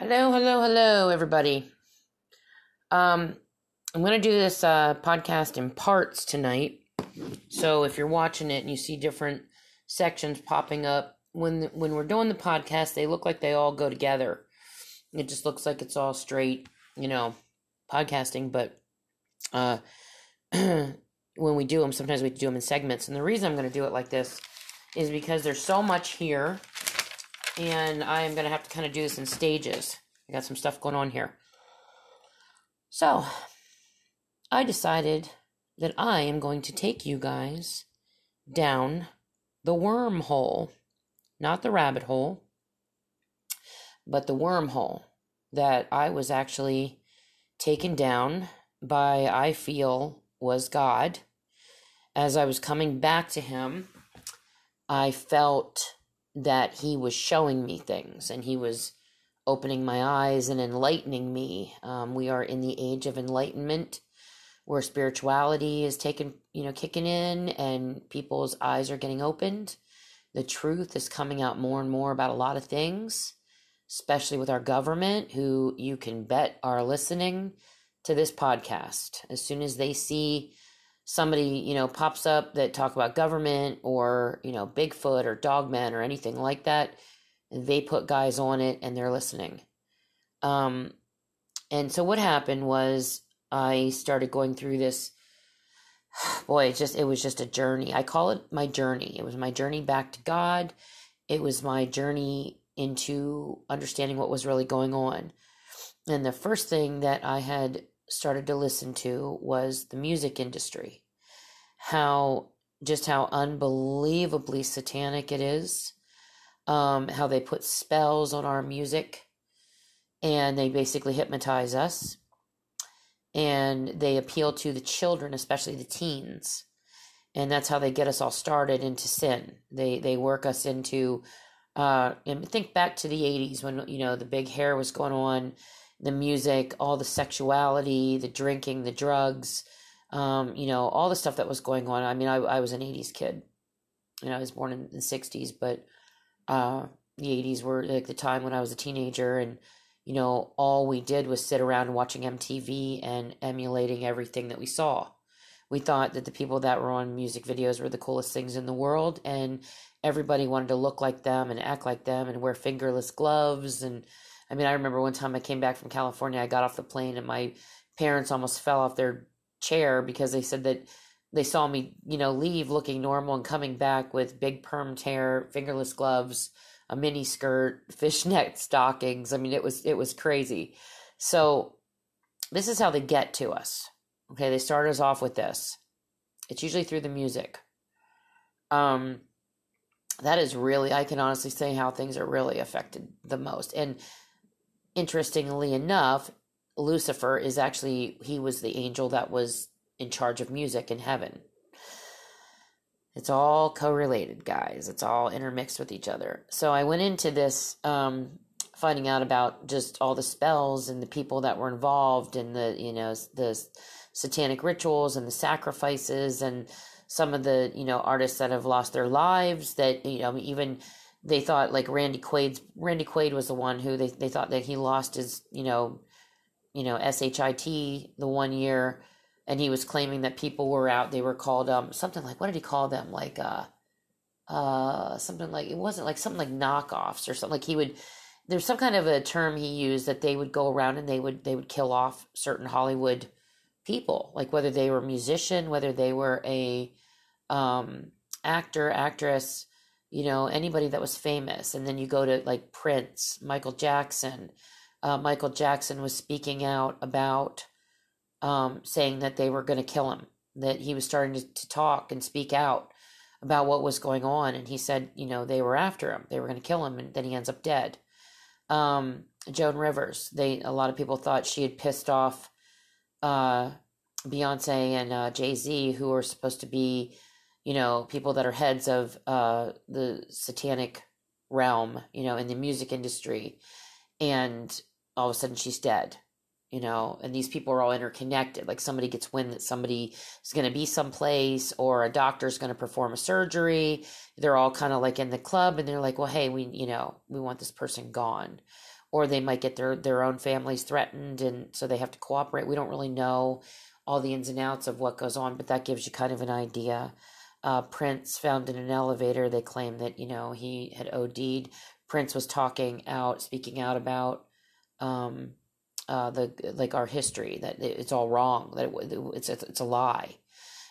Hello, hello, hello, everybody. Um, I'm going to do this uh, podcast in parts tonight. So if you're watching it and you see different sections popping up, when when we're doing the podcast, they look like they all go together. It just looks like it's all straight, you know, podcasting. But uh, when we do them, sometimes we do them in segments. And the reason I'm going to do it like this is because there's so much here and I'm going to have to kind of do this in stages. I got some stuff going on here. So, I decided that I am going to take you guys down the wormhole, not the rabbit hole, but the wormhole that I was actually taken down by, I feel, was God. As I was coming back to Him, I felt that he was showing me things and he was opening my eyes and enlightening me. Um, we are in the age of enlightenment where spirituality is taking, you know, kicking in and people's eyes are getting opened. The truth is coming out more and more about a lot of things, especially with our government, who you can bet are listening to this podcast. As soon as they see somebody you know pops up that talk about government or you know bigfoot or dogmen or anything like that they put guys on it and they're listening. Um and so what happened was i started going through this boy it just it was just a journey. I call it my journey. It was my journey back to god. It was my journey into understanding what was really going on. And the first thing that i had started to listen to was the music industry. How just how unbelievably satanic it is. Um, how they put spells on our music and they basically hypnotize us. And they appeal to the children, especially the teens. And that's how they get us all started into sin. They they work us into uh, and think back to the 80s when you know the big hair was going on the music, all the sexuality, the drinking, the drugs, um, you know, all the stuff that was going on. I mean, I, I was an 80s kid. You know, I was born in the 60s, but uh, the 80s were like the time when I was a teenager. And, you know, all we did was sit around watching MTV and emulating everything that we saw. We thought that the people that were on music videos were the coolest things in the world. And everybody wanted to look like them and act like them and wear fingerless gloves and I mean, I remember one time I came back from California, I got off the plane and my parents almost fell off their chair because they said that they saw me, you know, leave looking normal and coming back with big perm hair, fingerless gloves, a mini skirt, fishnet stockings. I mean, it was it was crazy. So this is how they get to us. Okay, they start us off with this. It's usually through the music. Um that is really I can honestly say how things are really affected the most. And interestingly enough, Lucifer is actually he was the angel that was in charge of music in heaven. It's all correlated, guys. It's all intermixed with each other. So I went into this um, finding out about just all the spells and the people that were involved and the you know the satanic rituals and the sacrifices and some of the you know artists that have lost their lives that you know even they thought like Randy Quaid's Randy Quaid was the one who they, they thought that he lost his you know you know SHIT the one year and he was claiming that people were out. They were called um something like what did he call them? Like uh uh something like it wasn't like something like knockoffs or something. Like he would there's some kind of a term he used that they would go around and they would they would kill off certain Hollywood people. Like whether they were musician whether they were a um actor actress you know, anybody that was famous. And then you go to like Prince, Michael Jackson. Uh, Michael Jackson was speaking out about um, saying that they were going to kill him, that he was starting to, to talk and speak out about what was going on. And he said, you know, they were after him, they were going to kill him, and then he ends up dead. Um, Joan Rivers, they a lot of people thought she had pissed off uh, Beyonce and uh, Jay Z, who were supposed to be you know, people that are heads of uh, the satanic realm, you know, in the music industry, and all of a sudden she's dead. you know, and these people are all interconnected. Like somebody gets wind that somebody is going to be someplace or a doctor's going to perform a surgery. They're all kind of like in the club and they're like, well, hey, we, you know, we want this person gone. Or they might get their, their own families threatened and so they have to cooperate. We don't really know all the ins and outs of what goes on, but that gives you kind of an idea. Uh, Prince found in an elevator, they claim that, you know, he had OD'd. Prince was talking out, speaking out about, um, uh, the like our history that it's all wrong that it, it's it's a lie,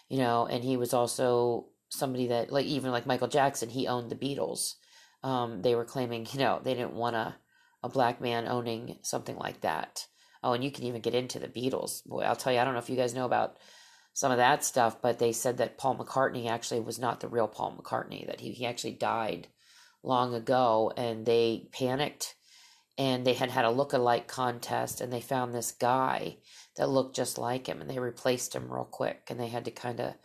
you know. And he was also somebody that like even like Michael Jackson, he owned the Beatles. Um, they were claiming you know they didn't want a a black man owning something like that. Oh, and you can even get into the Beatles. Boy, I'll tell you, I don't know if you guys know about some of that stuff, but they said that Paul McCartney actually was not the real Paul McCartney, that he, he actually died long ago, and they panicked and they had had a look-alike contest and they found this guy that looked just like him and they replaced him real quick and they had to kind of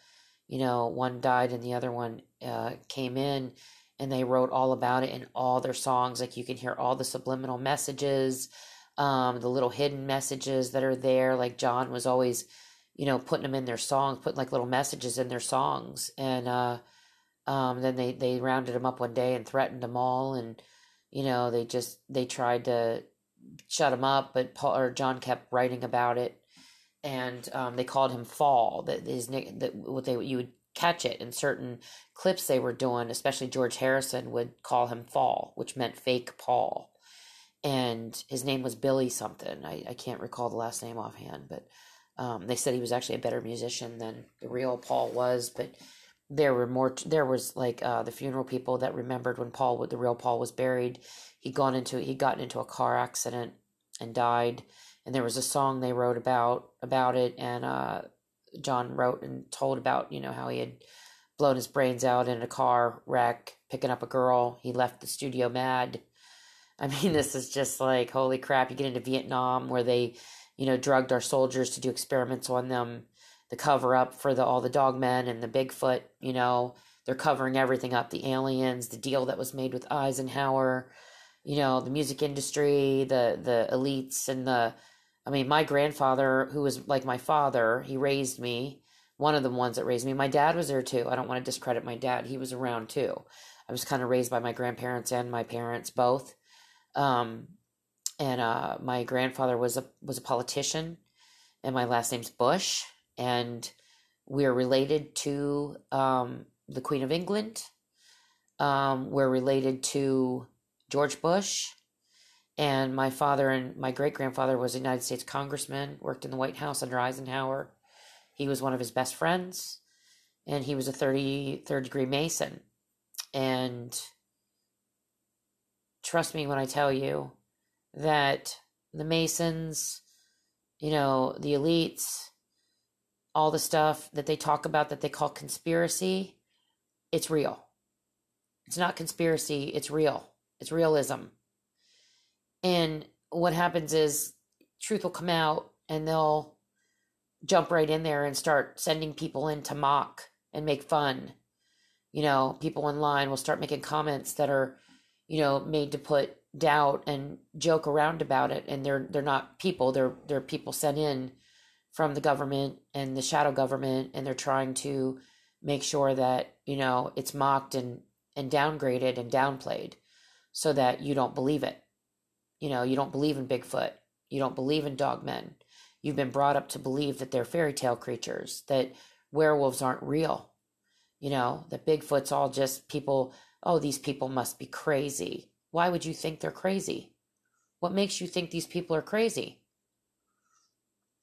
you know one died and the other one uh, came in and they wrote all about it in all their songs. Like you can hear all the subliminal messages um, the little hidden messages that are there. Like john was always you know putting them in their songs putting like little messages in their songs. And uh, um, then they they rounded them up one day and threatened them all. And you know they just they tried to shut him up but paul or john kept writing about it. And um, they called him Faul that his nick, that what they you would catch it in certain clips they were doing especially george harrison would call him Faul which meant fake paul. And his name was billy something. I, I can't recall the last name offhand but um, they said he was actually a better musician than the real paul was but there were more there was like uh, the funeral people that remembered when paul the real paul was buried. He'd gone into he'd gotten into a car accident and died and there was a song they wrote about about it and uh, john wrote and told about you know how he had blown his brains out in a car wreck picking up a girl. He left the studio mad. I mean this is just like holy crap you get into vietnam where they you know drugged our soldiers to do experiments on them the cover up for the all the dogmen and the Bigfoot, you know, they're covering everything up. The aliens, the deal that was made with Eisenhower, you know, the music industry, the the elites and the I mean, my grandfather, who was like my father, he raised me, one of the ones that raised me. My dad was there too. I don't want to discredit my dad. He was around too. I was kind of raised by my grandparents and my parents both. Um, and uh, my grandfather was a was a politician, and my last name's Bush and we're related to um, the Queen of England. Um, we're related to George Bush. And my father and my great grandfather was a United States congressman, worked in the White House under Eisenhower. He was one of his best friends, and he was a 33rd degree Mason. And trust me when I tell you that the Masons, you know, the elites, all the stuff that they talk about that they call conspiracy, it's real. It's not conspiracy, it's real. It's realism. And what happens is truth will come out and they'll jump right in there and start sending people in to mock and make fun. You know, people online will start making comments that are, you know, made to put doubt and joke around about it and they're they're not people, they're they're people sent in from the government and the shadow government and they're trying to make sure that you know it's mocked and and downgraded and downplayed so that you don't believe it. You know you don't believe in bigfoot. You don't believe in dogmen you've been brought up to believe that they're fairy tale creatures that werewolves aren't real. You know that bigfoot's all just people oh these people must be crazy why would you think they're crazy? What makes you think these people are crazy?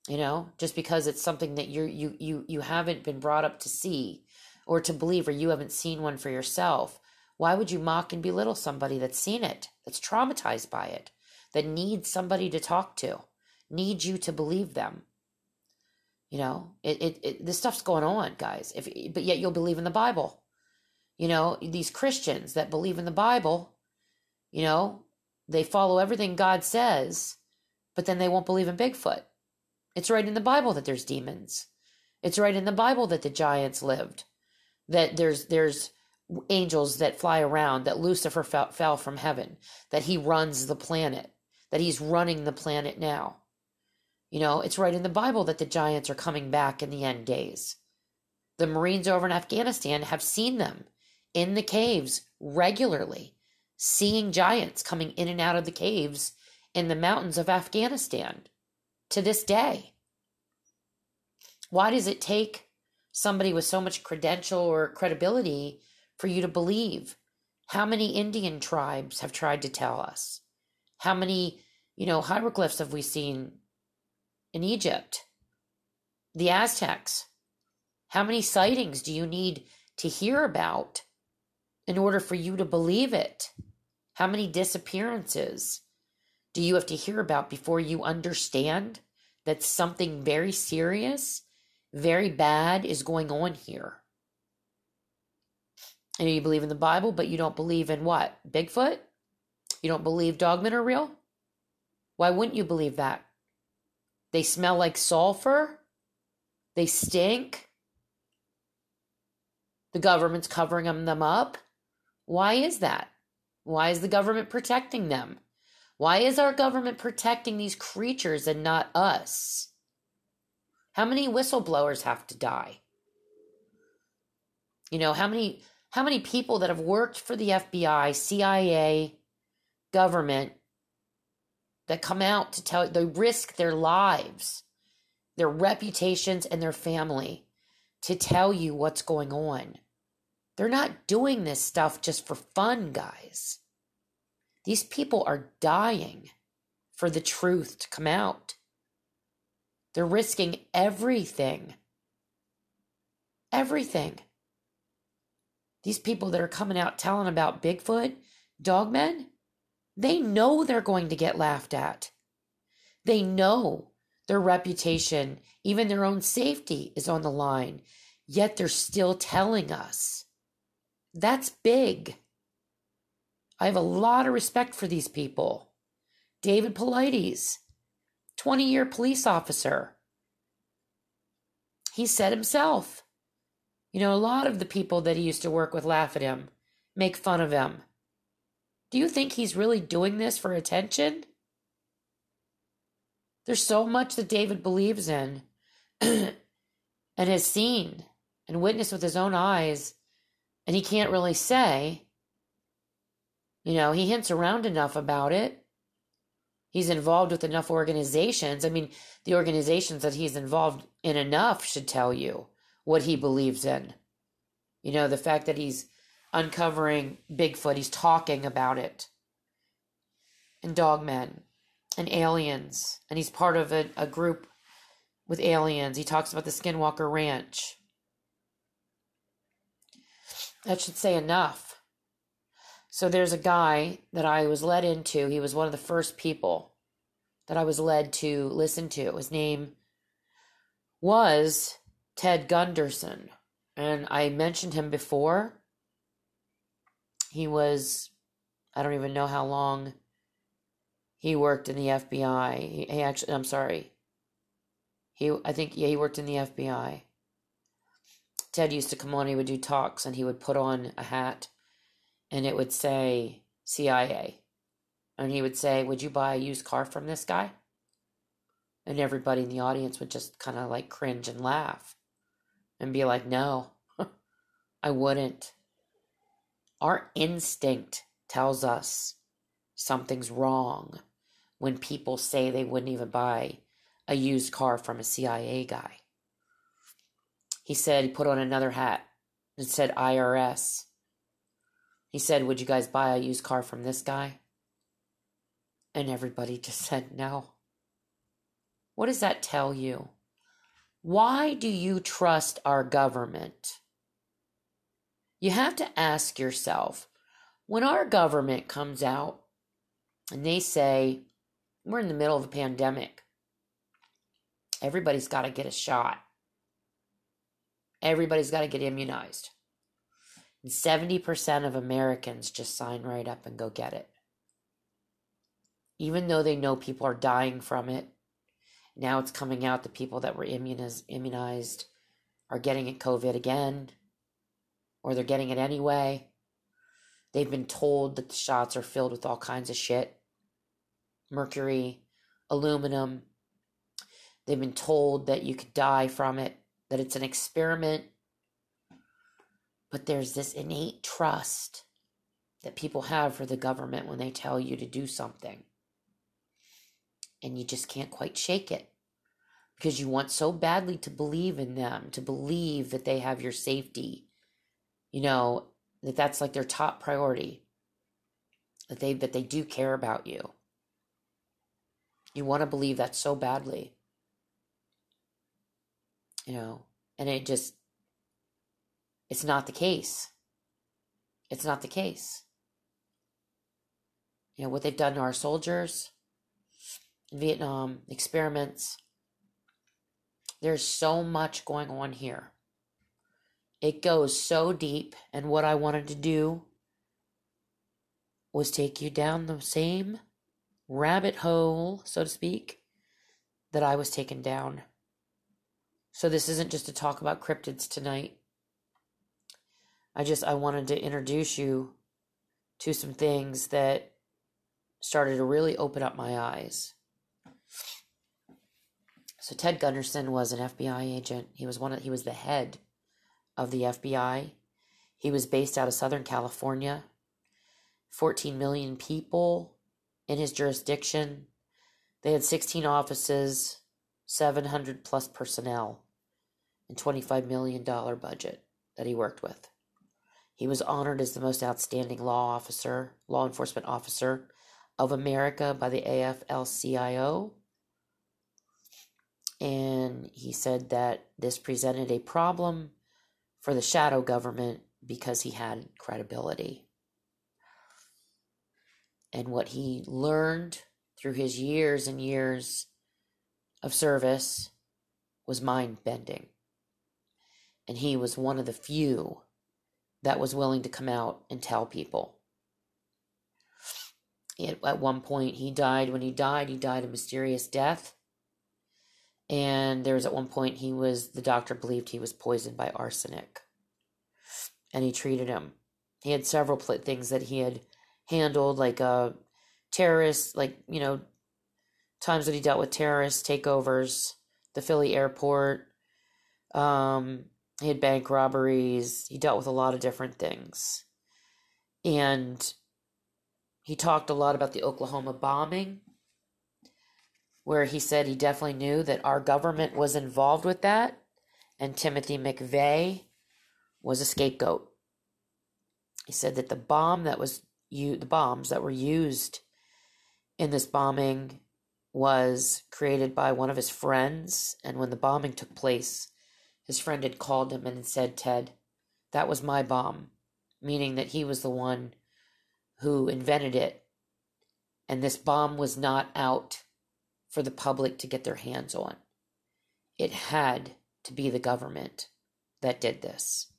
You know just because it's something that you're you you you haven't been brought up to see or to believe or you haven't seen one for yourself. Why would you mock and belittle somebody that's seen it that's traumatized by it that needs somebody to talk to needs you to believe them? You know it, it, it this stuff's going on guys. If but yet you'll believe in the bible. You know these christians that believe in the bible you know they follow everything god says but then they won't believe in bigfoot it's right in the Bible that there's demons. It's right in the Bible that the giants lived. That there's there's angels that fly around, that Lucifer fell, fell from heaven, that he runs the planet, that he's running the planet now. You know, it's right in the Bible that the giants are coming back in the end days. The Marines over in Afghanistan have seen them in the caves regularly, seeing giants coming in and out of the caves in the mountains of Afghanistan to this day. Why does it take somebody with so much credential or credibility for you to believe? How many Indian tribes have tried to tell us? How many, you know, hieroglyphs have we seen in Egypt? The Aztecs. How many sightings do you need to hear about in order for you to believe it? How many disappearances do you have to hear about before you understand that something very serious, very bad is going on here? And you believe in the Bible, but you don't believe in what? Bigfoot? You don't believe dogmen are real? Why wouldn't you believe that? They smell like sulfur? They stink? The government's covering them up? Why is that? Why is the government protecting them? Why is our government protecting these creatures and not us? How many whistleblowers have to die? You know, how many how many people that have worked for the FBI, CIA, government that come out to tell they risk their lives, their reputations and their family to tell you what's going on. They're not doing this stuff just for fun, guys. These people are dying for the truth to come out. They're risking everything. Everything. These people that are coming out telling about Bigfoot, dogmen, they know they're going to get laughed at. They know their reputation, even their own safety is on the line, yet they're still telling us. That's big. I have a lot of respect for these people. David Paulides, 20 year police officer. He said himself, you know, a lot of the people that he used to work with laugh at him, make fun of him. Do you think he's really doing this for attention? There's so much that David believes in and has seen and witnessed with his own eyes, and he can't really say. You know, he hints around enough about it. He's involved with enough organizations. I mean, the organizations that he's involved in enough should tell you what he believes in. You know, the fact that he's uncovering Bigfoot, he's talking about it, and dogmen, and aliens, and he's part of a, a group with aliens. He talks about the Skinwalker Ranch. That should say enough. So there's a guy that I was led into. He was one of the first people that I was led to listen to. His name was Ted Gunderson. And I mentioned him before. He was, I don't even know how long he worked in the FBI. He, he actually, I'm sorry. He, I think, yeah, he worked in the FBI. Ted used to come on, he would do talks, and he would put on a hat, and it would say CIA. And he would say, Would you buy a used car from this guy? And everybody in the audience would just kind of like cringe and laugh and be like, no, I wouldn't. Our instinct tells us something's wrong when people say they wouldn't even buy a used car from a CIA guy. He said he put on another hat. and said IRS. He said, Would you guys buy a used car from this guy? And everybody just said no. What does that tell you? Why do you trust our government? You have to ask yourself when our government comes out and they say, we're in the middle of a pandemic, everybody's got to get a shot, everybody's got to get immunized. And 70% of Americans just sign right up and go get it. Even though they know people are dying from it, now it's coming out the people that were immuniz- immunized are getting it COVID again, or they're getting it anyway. They've been told that the shots are filled with all kinds of shit mercury, aluminum. They've been told that you could die from it, that it's an experiment. But there's this innate trust that people have for the government when they tell you to do something. And you just can't quite shake it because you want so badly to believe in them, to believe that they have your safety, you know, that that's like their top priority, that they that they do care about you. You want to believe that so badly. You know, and it just it's not the case. It's not the case. You know what they've done to our soldiers Vietnam, experiments, there's so much going on here. It goes so deep, and what I wanted to do was take you down the same rabbit hole, so to speak, that I was taken down. So this isn't just to talk about cryptids tonight. I just I wanted to introduce you to some things that started to really open up my eyes. So Ted Gunderson was an FBI agent. He was one of, he was the head of the FBI. He was based out of Southern California. 14 million people in his jurisdiction. They had 16 offices, 700 plus personnel, and $25 million budget that he worked with. He was honored as the most outstanding law officer, law enforcement officer of America by the AFL CIO and he said that this presented a problem for the shadow government because he had credibility. And what he learned through his years and years of service was mind bending. And he was one of the few that was willing to come out and tell people. At one point, he died. When he died, he died a mysterious death and there was at one point he was the doctor believed he was poisoned by arsenic and he treated him he had several pl- things that he had handled like uh terrorists like you know times that he dealt with terrorist takeovers the philly airport um he had bank robberies he dealt with a lot of different things and he talked a lot about the oklahoma bombing where he said he definitely knew that our government was involved with that, and Timothy McVeigh was a scapegoat. He said that the bomb that was you the bombs that were used in this bombing was created by one of his friends, and when the bombing took place, his friend had called him and said, Ted, that was my bomb, meaning that he was the one who invented it. And this bomb was not out for the public to get their hands on. It had to be the government that did this.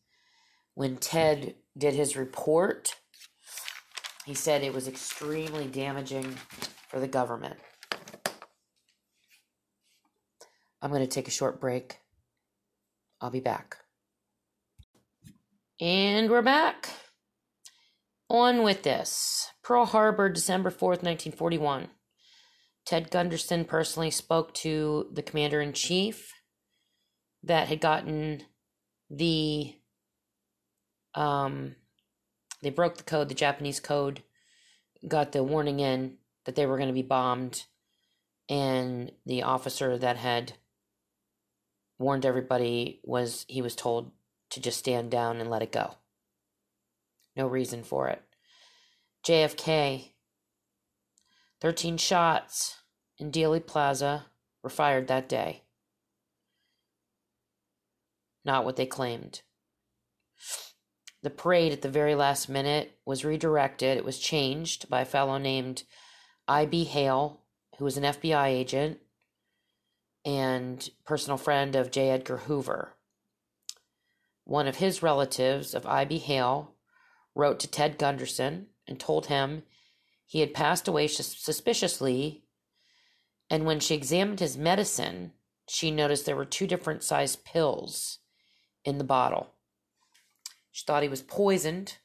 When Ted did his report, he said it was extremely damaging for the government. I'm going to take a short break. I'll be back. And we're back. On with this. Pearl Harbor, December 4th, 1941. Ted Gunderson personally spoke to the commander in chief that had gotten the um they broke the code, the Japanese code, got the warning in that they were going to be bombed and the officer that had warned everybody was he was told to just stand down and let it go. No reason for it. JFK 13 shots in Dealey Plaza were fired that day. Not what they claimed. The parade at the very last minute was redirected. It was changed by a fellow named I.B. Hale, who was an FBI agent and personal friend of J. Edgar Hoover. One of his relatives of I.B. Hale wrote to Ted Gunderson and told him he had passed away suspiciously, and when she examined his medicine, she noticed there were two different sized pills in the bottle. She thought he was poisoned.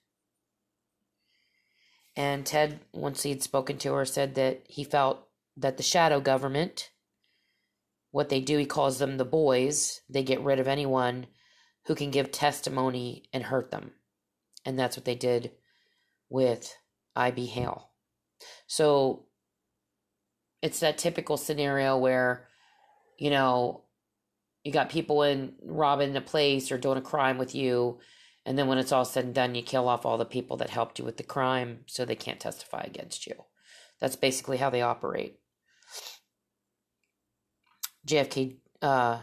And Ted, once he had spoken to her, said that he felt that the shadow government what they do, he calls them the boys. They get rid of anyone who can give testimony and hurt them. And that's what they did with I.B. Hale. So it's that typical scenario where, you know, you got people in robbing a place or doing a crime with you, and then when it's all said and done, you kill off all the people that helped you with the crime so they can't testify against you. That's basically how they operate. JFK, uh,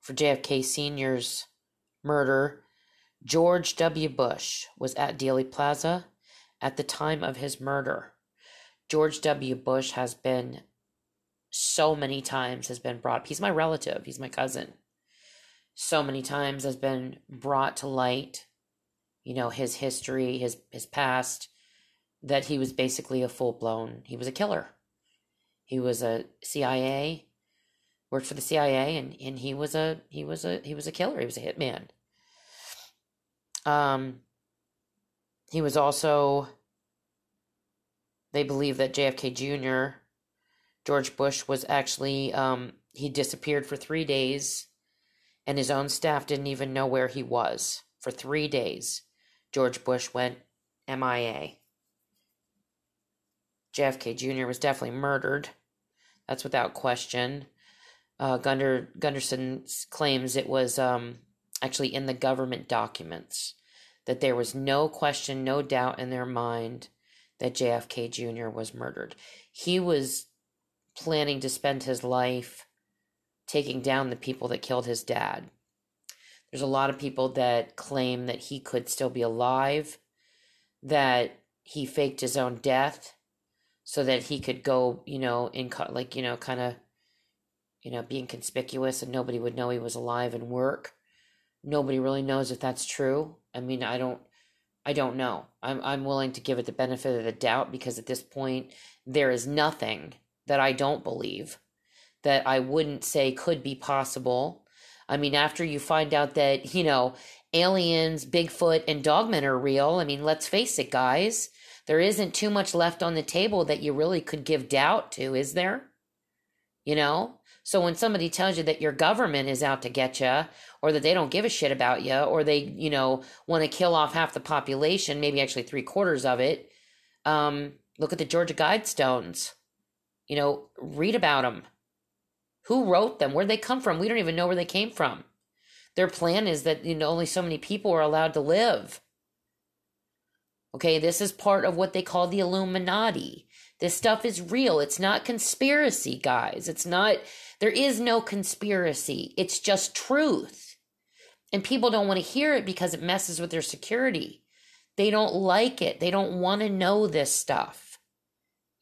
for JFK Sr.'s murder, George W. Bush was at Dealey Plaza at the time of his murder. George W. Bush has been so many times has been brought he's my relative, he's my cousin. So many times has been brought to light, you know, his history, his his past, that he was basically a full blown he was a killer. He was a CIA, worked for the CIA and, and he was a he was a he was a killer, he was a hitman. Um he was also they believe that JFK Jr. George Bush was actually um, he disappeared for three days, and his own staff didn't even know where he was for three days. George Bush went MIA. JFK Jr. was definitely murdered. That's without question. Uh, Gunder, Gunderson claims it was um, actually in the government documents that there was no question, no doubt in their mind that JFK Jr. was murdered. He was planning to spend his life taking down the people that killed his dad. There's a lot of people that claim that he could still be alive, that he faked his own death so that he could go, you know, in like, you know, kind of, you know, being conspicuous and nobody would know he was alive and work. Nobody really knows if that's true. I mean, I don't I don't know. I'm I'm willing to give it the benefit of the doubt because at this point there is nothing that I don't believe that I wouldn't say could be possible. I mean, after you find out that, you know, aliens, Bigfoot, and dogmen are real, I mean, let's face it, guys, there isn't too much left on the table that you really could give doubt to, is there? You know? So when somebody tells you that your government is out to get you, or that they don't give a shit about you, or they, you know, want to kill off half the population, maybe actually three quarters of it, um, look at the Georgia Guidestones. You know, read about them. Who wrote them? Where'd they come from? We don't even know where they came from. Their plan is that you know only so many people are allowed to live. Okay, this is part of what they call the Illuminati. This stuff is real. It's not conspiracy, guys. It's not, there is no conspiracy. It's just truth. And people don't want to hear it because it messes with their security. They don't like it. They don't want to know this stuff.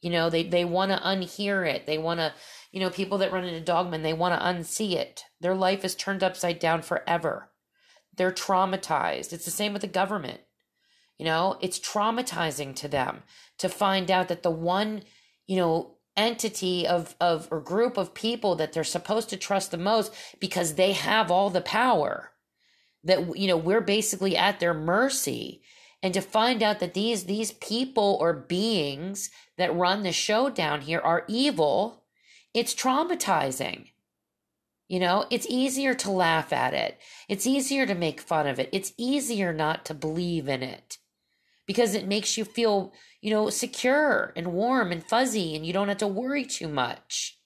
You know, they, they want to unhear it. They want to, you know, people that run into dogmen, they want to unsee it. Their life is turned upside down forever. They're traumatized. It's the same with the government. You know, it's traumatizing to them to find out that the one, you know, entity of of or group of people that they're supposed to trust the most because they have all the power. That you know we're basically at their mercy. And to find out that these these people or beings that run the show down here are evil it's traumatizing. You know it's easier to laugh at it. It's easier to make fun of it. It's easier not to believe in it because it makes you feel, you know, secure and warm and fuzzy and you don't have to worry too much.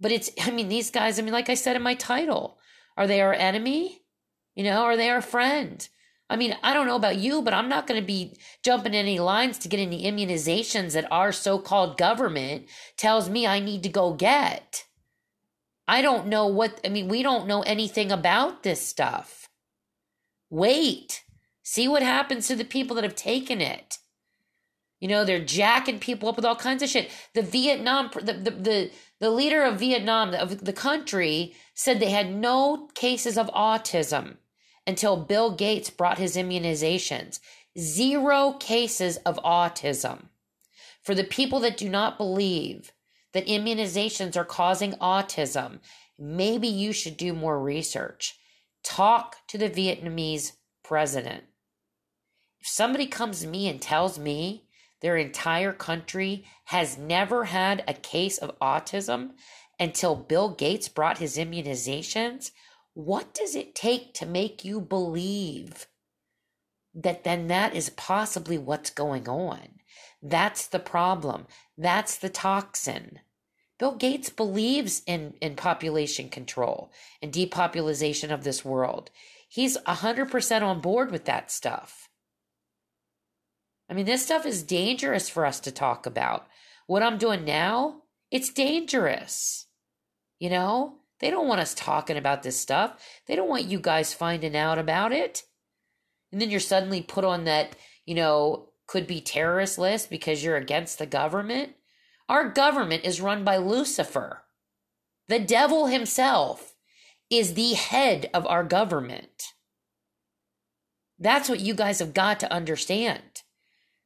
But it's, I mean, these guys, I mean, like I said in my title, are they our enemy? You know, are they our friend? I mean, I don't know about you, but I'm not going to be jumping any lines to get any immunizations that our so called government tells me I need to go get. I don't know what, I mean, we don't know anything about this stuff. Wait. See what happens to the people that have taken it. You know, they're jacking people up with all kinds of shit. The Vietnam, the, the, the, the leader of Vietnam, of the country, said they had no cases of autism until Bill Gates brought his immunizations. Zero cases of autism. For the people that do not believe that immunizations are causing autism, maybe you should do more research. Talk to the Vietnamese president. If somebody comes to me and tells me their entire country has never had a case of autism until Bill Gates brought his immunizations. What does it take to make you believe that then that is possibly what's going on? That's the problem. That's the toxin. Bill Gates believes in, in population control and depopulation of this world. He's 100% on board with that stuff. I mean, this stuff is dangerous for us to talk about. What I'm doing now, it's dangerous. You know, they don't want us talking about this stuff. They don't want you guys finding out about it. And then you're suddenly put on that, you know, could be terrorist list because you're against the government. Our government is run by Lucifer. The devil himself is the head of our government. That's what you guys have got to understand.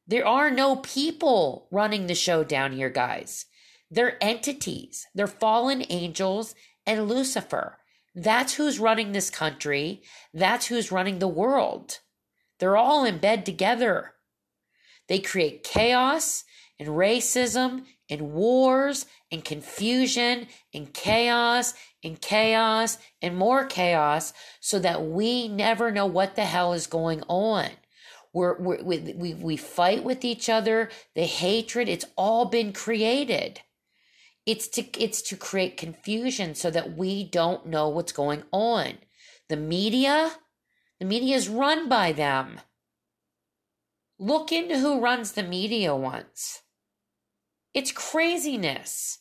There are no people running the show down here, guys. They're entities, they're fallen angels and Lucifer. That's who's running this country. That's who's running the world. They're all in bed together. They create chaos and racism and wars and confusion and chaos and chaos and more chaos so that we never know what the hell is going on. We're, we're, we, we, we fight with each other. The hatred, it's all been created. It's to, it's to create confusion so that we don't know what's going on. The media, the media is run by them. Look into who runs the media once. It's craziness.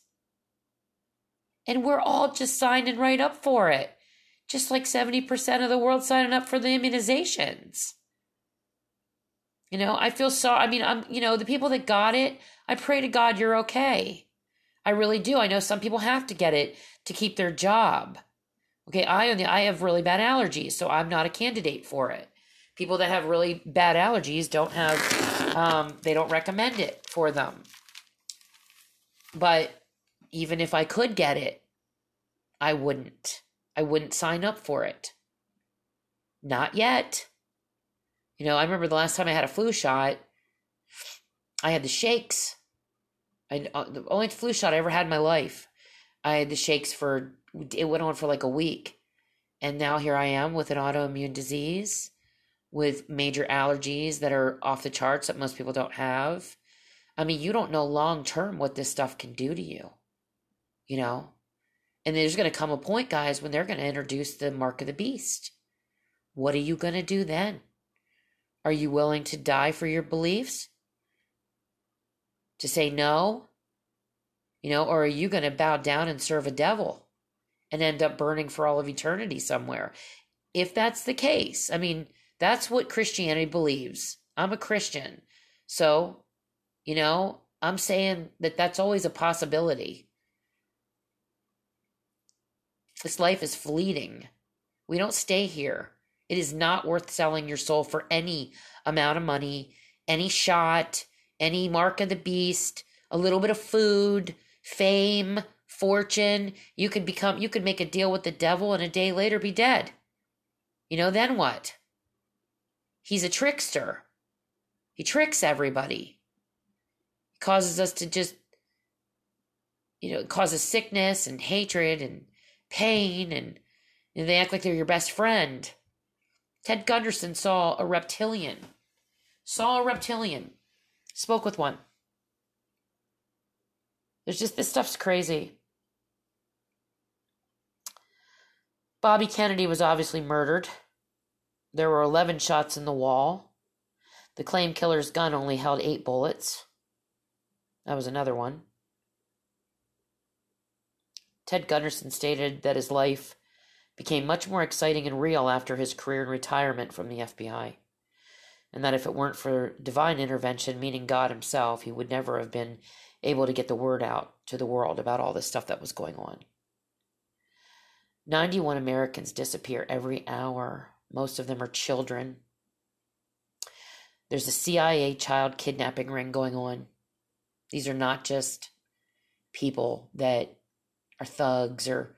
And we're all just signing right up for it. Just like 70% of the world signing up for the immunizations. You know, I feel sorry. I mean, I'm, you know, the people that got it, I pray to God you're okay. I really do. I know some people have to get it to keep their job. Okay, I only I have really bad allergies, so I'm not a candidate for it. People that have really bad allergies don't have um, they don't recommend it for them. But even if I could get it, I wouldn't. I wouldn't sign up for it. Not yet. You know, I remember the last time I had a flu shot, I had the shakes. I uh, the only flu shot I ever had in my life. I had the shakes for it went on for like a week. And now here I am with an autoimmune disease with major allergies that are off the charts that most people don't have. I mean, you don't know long term what this stuff can do to you, you know? And there's going to come a point, guys, when they're going to introduce the mark of the beast. What are you going to do then? Are you willing to die for your beliefs? To say no? You know, or are you going to bow down and serve a devil and end up burning for all of eternity somewhere? If that's the case, I mean, that's what Christianity believes. I'm a Christian. So you know, I'm saying that that's always a possibility. This life is fleeting. We don't stay here. It is not worth selling your soul for any amount of money, any shot, any mark of the beast, a little bit of food, fame, fortune. You could become you could make a deal with the devil and a day later be dead. You know, then what? He's a trickster. He tricks everybody causes us to just you know it causes sickness and hatred and pain and, and they act like they're your best friend ted gunderson saw a reptilian saw a reptilian spoke with one. There's just this stuff's crazy. Bobby kennedy was obviously murdered. There were 11 shots in the wall. The claim killer's gun only held eight bullets. That was another one. Ted Gunderson stated that his life became much more exciting and real after his career in retirement from the FBI, and that if it weren't for divine intervention, meaning God Himself, he would never have been able to get the word out to the world about all this stuff that was going on. 91 Americans disappear every hour. Most of them are children. There's a CIA child kidnapping ring going on. These are not just people that are thugs or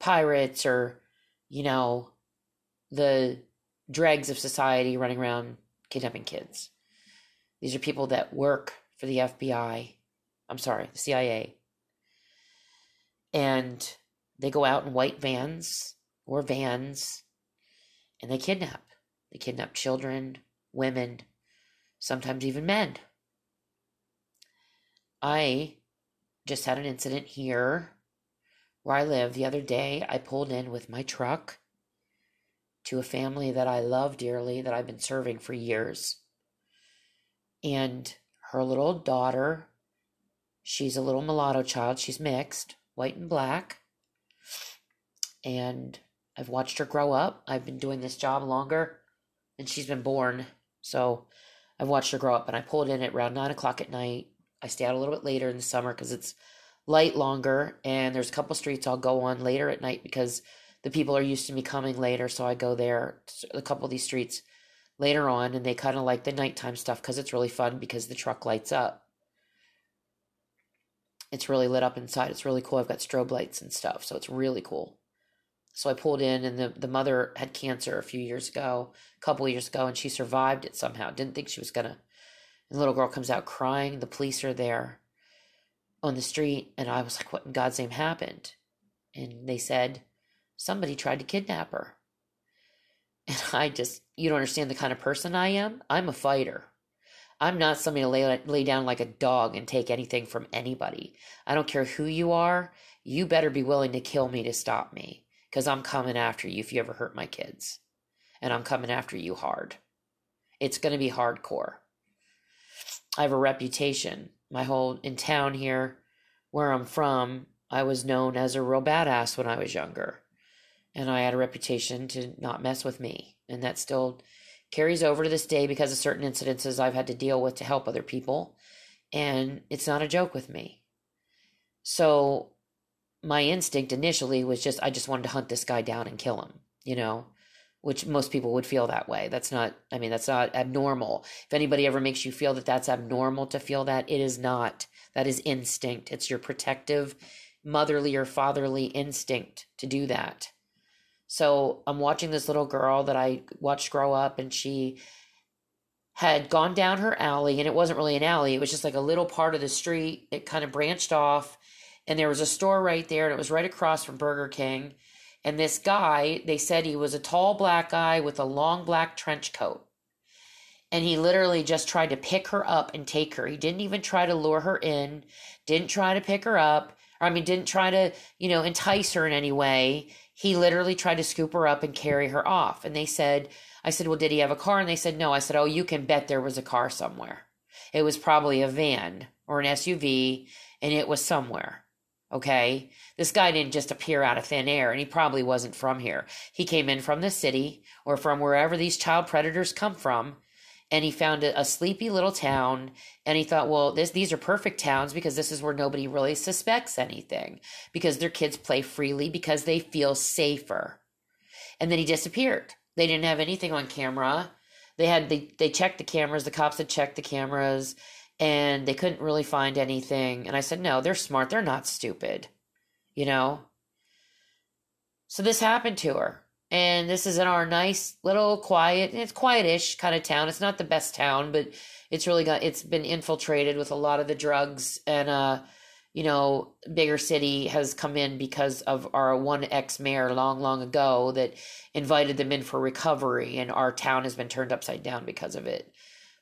pirates or, you know, the dregs of society running around kidnapping kids. These are people that work for the FBI. I'm sorry, the CIA. And they go out in white vans or vans and they kidnap. They kidnap children, women, sometimes even men. I just had an incident here where I live the other day. I pulled in with my truck to a family that I love dearly, that I've been serving for years. And her little daughter, she's a little mulatto child. She's mixed, white and black. And I've watched her grow up. I've been doing this job longer than she's been born. So I've watched her grow up. And I pulled in at around nine o'clock at night. I stay out a little bit later in the summer because it's light longer. And there's a couple streets I'll go on later at night because the people are used to me coming later. So I go there, a couple of these streets later on. And they kind of like the nighttime stuff because it's really fun because the truck lights up. It's really lit up inside. It's really cool. I've got strobe lights and stuff. So it's really cool. So I pulled in, and the, the mother had cancer a few years ago, a couple years ago, and she survived it somehow. Didn't think she was gonna. And the little girl comes out crying. The police are there on the street, and I was like, "What in God's name happened?" And they said somebody tried to kidnap her. And I just, you don't understand the kind of person I am. I'm a fighter. I'm not somebody to lay, lay down like a dog and take anything from anybody. I don't care who you are. You better be willing to kill me to stop me because I'm coming after you if you ever hurt my kids. And I'm coming after you hard. It's going to be hardcore. I have a reputation. My whole in town here, where I'm from, I was known as a real badass when I was younger. And I had a reputation to not mess with me. And that still carries over to this day because of certain incidences I've had to deal with to help other people. And it's not a joke with me. So my instinct initially was just I just wanted to hunt this guy down and kill him, you know, which most people would feel that way. That's not I mean that's not abnormal. If anybody ever makes you feel that that's abnormal to feel that, it is not. That is instinct. It's your protective motherly or fatherly instinct to do that. So I'm watching this little girl that I watched grow up and she had gone down her alley and it wasn't really an alley, it was just like a little part of the street. It kind of branched off and there was a store right there and it was right across from Burger King. And this guy, they said he was a tall black guy with a long black trench coat. And he literally just tried to pick her up and take her. He didn't even try to lure her in, didn't try to pick her up. I mean, didn't try to, you know, entice her in any way. He literally tried to scoop her up and carry her off. And they said, I said, Well, did he have a car? And they said, No. I said, Oh, you can bet there was a car somewhere. It was probably a van or an SUV, and it was somewhere. Okay. This guy didn't just appear out of thin air, and he probably wasn't from here. He came in from the city or from wherever these child predators come from, and he found a, a sleepy little town, and he thought, well, this, these are perfect towns because this is where nobody really suspects anything, because their kids play freely, because they feel safer. And then he disappeared. They didn't have anything on camera. They had they, they checked the cameras, the cops had checked the cameras and they couldn't really find anything. And I said, no, they're smart. They're not stupid, you know? So this happened to her. And this is in our nice little quiet, it's quietish kind of town. It's not the best town, but it's really got, it's been infiltrated with a lot of the drugs and, uh, you know, bigger city has come in because of our one ex mayor long, long ago that invited them in for recovery, and our town has been turned upside down because of it.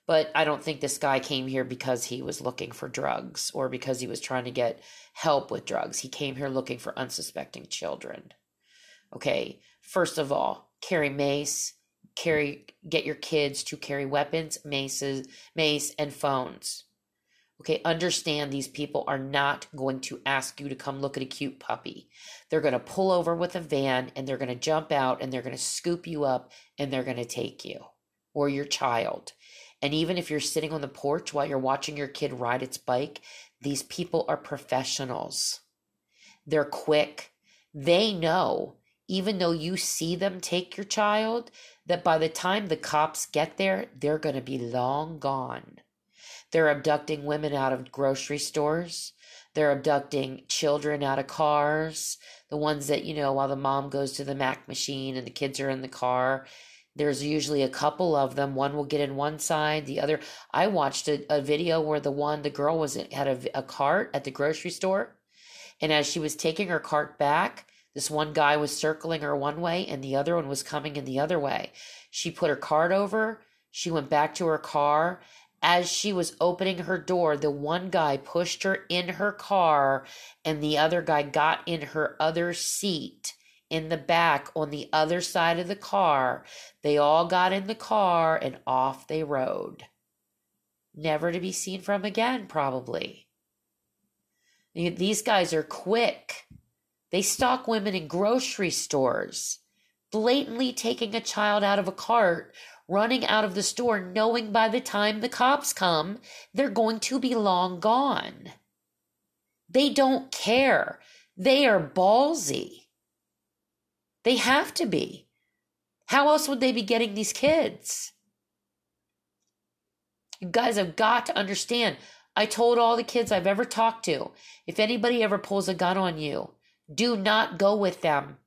But I don't think this guy came here because he was looking for drugs or because he was trying to get help with drugs. He came here looking for unsuspecting children. Okay, first of all, carry mace, carry get your kids to carry weapons, maces, mace and phones. Okay, understand these people are not going to ask you to come look at a cute puppy. They're going to pull over with a van and they're going to jump out and they're going to scoop you up and they're going to take you or your child. And even if you're sitting on the porch while you're watching your kid ride its bike, these people are professionals. They're quick. They know, even though you see them take your child, that by the time the cops get there, they're going to be long gone. They're abducting women out of grocery stores. They're abducting children out of cars. The ones that, you know, while the mom goes to the Mac machine and the kids are in the car there's usually a couple of them. One will get in one side, the other. I watched a, a video where the one, the girl was had a, a cart at the grocery store And as she was taking her cart back, this one guy was circling her one way and the other one was coming in the other way. She put her cart over. She went back to her car. As she was opening her door, the one guy pushed her in her car and the other guy got in her other seat in the back on the other side of the car. They all got in the car and off they rode. Never to be seen from again, probably. These guys are quick. They stalk women in grocery stores, blatantly taking a child out of a cart, running out of the store, knowing by the time the cops come, they're going to be long gone. They don't care. They are ballsy. They have to be. How else would they be getting these kids? You guys have got to understand. I told all the kids I've ever talked to if anybody ever pulls a gun on you, do not go with them.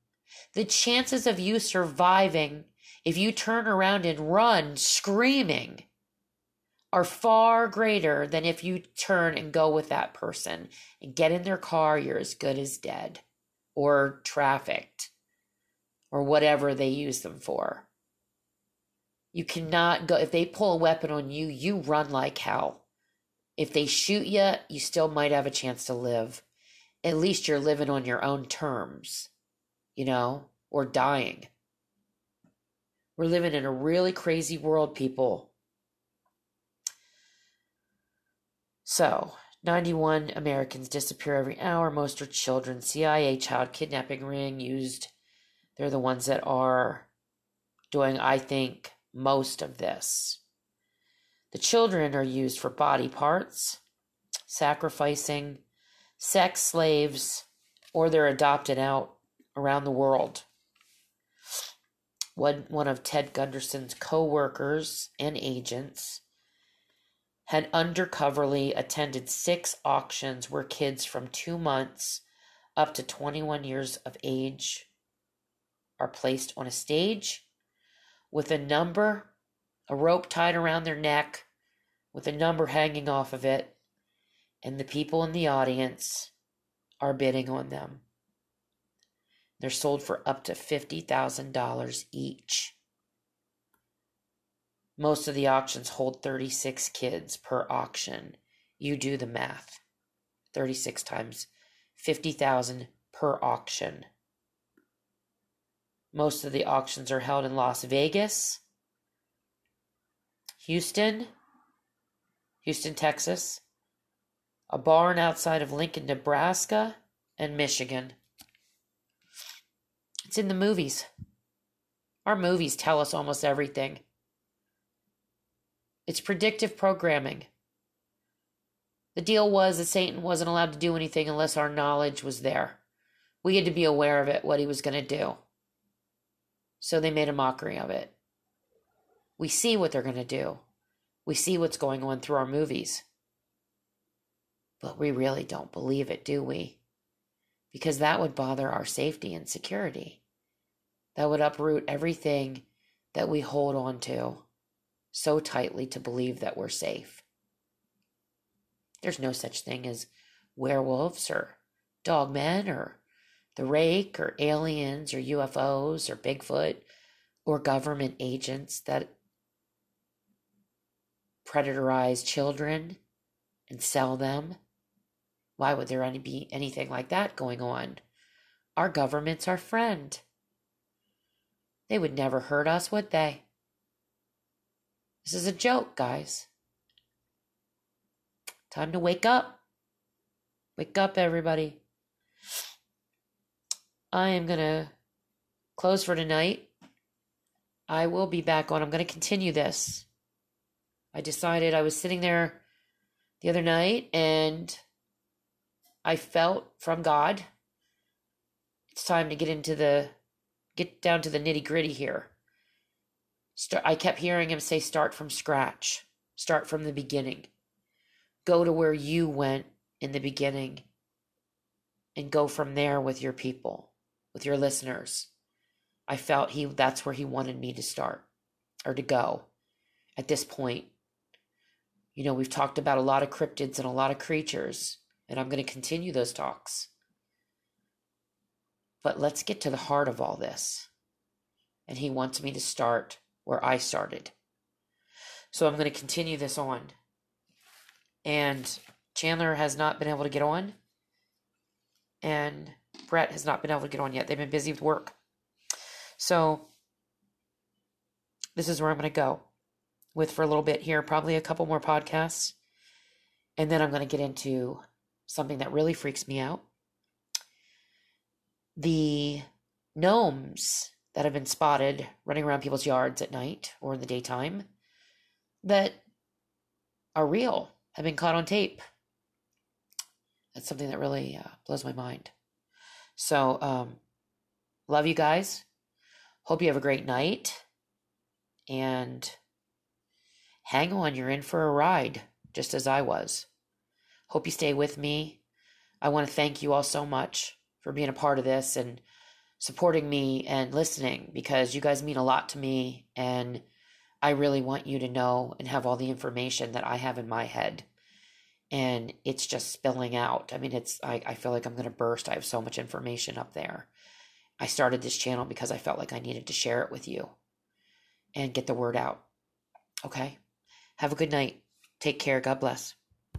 The chances of you surviving if you turn around and run screaming are far greater than if you turn and go with that person and get in their car, you're as good as dead or trafficked or whatever they use them for. You cannot go, if they pull a weapon on you, you run like hell. If they shoot you, you still might have a chance to live. At least you're living on your own terms, you know, or dying. We're living in a really crazy world, people. So, 91 Americans disappear every hour. Most are children. CIA child kidnapping ring used. They're the ones that are doing, I think, most of this. The children are used for body parts, sacrificing, sex slaves, or they're adopted out around the world. One, one of Ted Gunderson's co workers and agents had undercoverly attended six auctions where kids from two months up to 21 years of age are placed on a stage with a number, a rope tied around their neck, with a number hanging off of it, and the people in the audience are bidding on them. They're sold for up to $50,000 each. Most of the auctions hold 36 kids per auction. You do the math. 36 times 50,000 per auction. Most of the auctions are held in Las Vegas, Houston, Houston, Texas, a barn outside of Lincoln, Nebraska, and Michigan. It's in the movies. Our movies tell us almost everything. It's predictive programming. The deal was that Satan wasn't allowed to do anything unless our knowledge was there. We had to be aware of it, what he was going to do. So they made a mockery of it. We see what they're going to do. We see what's going on through our movies. But we really don't believe it, do we? because that would bother our safety and security. That would uproot everything that we hold on to so tightly to believe that we're safe. There's no such thing as werewolves or dogmen or the rake or aliens or UFOs or Bigfoot or government agents that predatorize children and sell them why would there any be anything like that going on? Our government's our friend. They would never hurt us, would they? This is a joke, guys. Time to wake up. Wake up, everybody. I am going to close for tonight. I will be back on. I'm going to continue this. I decided I was sitting there the other night and I felt from God. It's time to get into the get down to the nitty gritty here. Start, I kept hearing him say, start from scratch, start from the beginning, go to where you went in the beginning, and go from there with your people, with your listeners. I felt he that's where he wanted me to start or to go at this point. You know, we've talked about a lot of cryptids and a lot of creatures and I'm going to continue those talks. But let's get to the heart of all this. And he wants me to start where I started. So I'm going to continue this on. And Chandler has not been able to get on. And Brett has not been able to get on yet. They've been busy with work. So this is where I'm going to go with for a little bit here, probably a couple more podcasts. And then I'm going to get into something that really freaks me out. The gnomes that have been spotted running around people's yards at night or in the daytime that are real, have been caught on tape. That's something that really uh, blows my mind. So, um, love you guys. Hope you have a great night. And hang on, you're in for a ride, just as I was. Hope you stay with me. I want to thank you all so much for being a part of this and supporting me and listening because you guys mean a lot to me. And I really want you to know and have all the information that I have in my head. And it's just spilling out. I mean, it's, I, I feel like I'm to burst. I have so much information up there. I started this channel because I felt like I needed to share it with you and get the word out. Okay? Have a good night. Take care. God bless.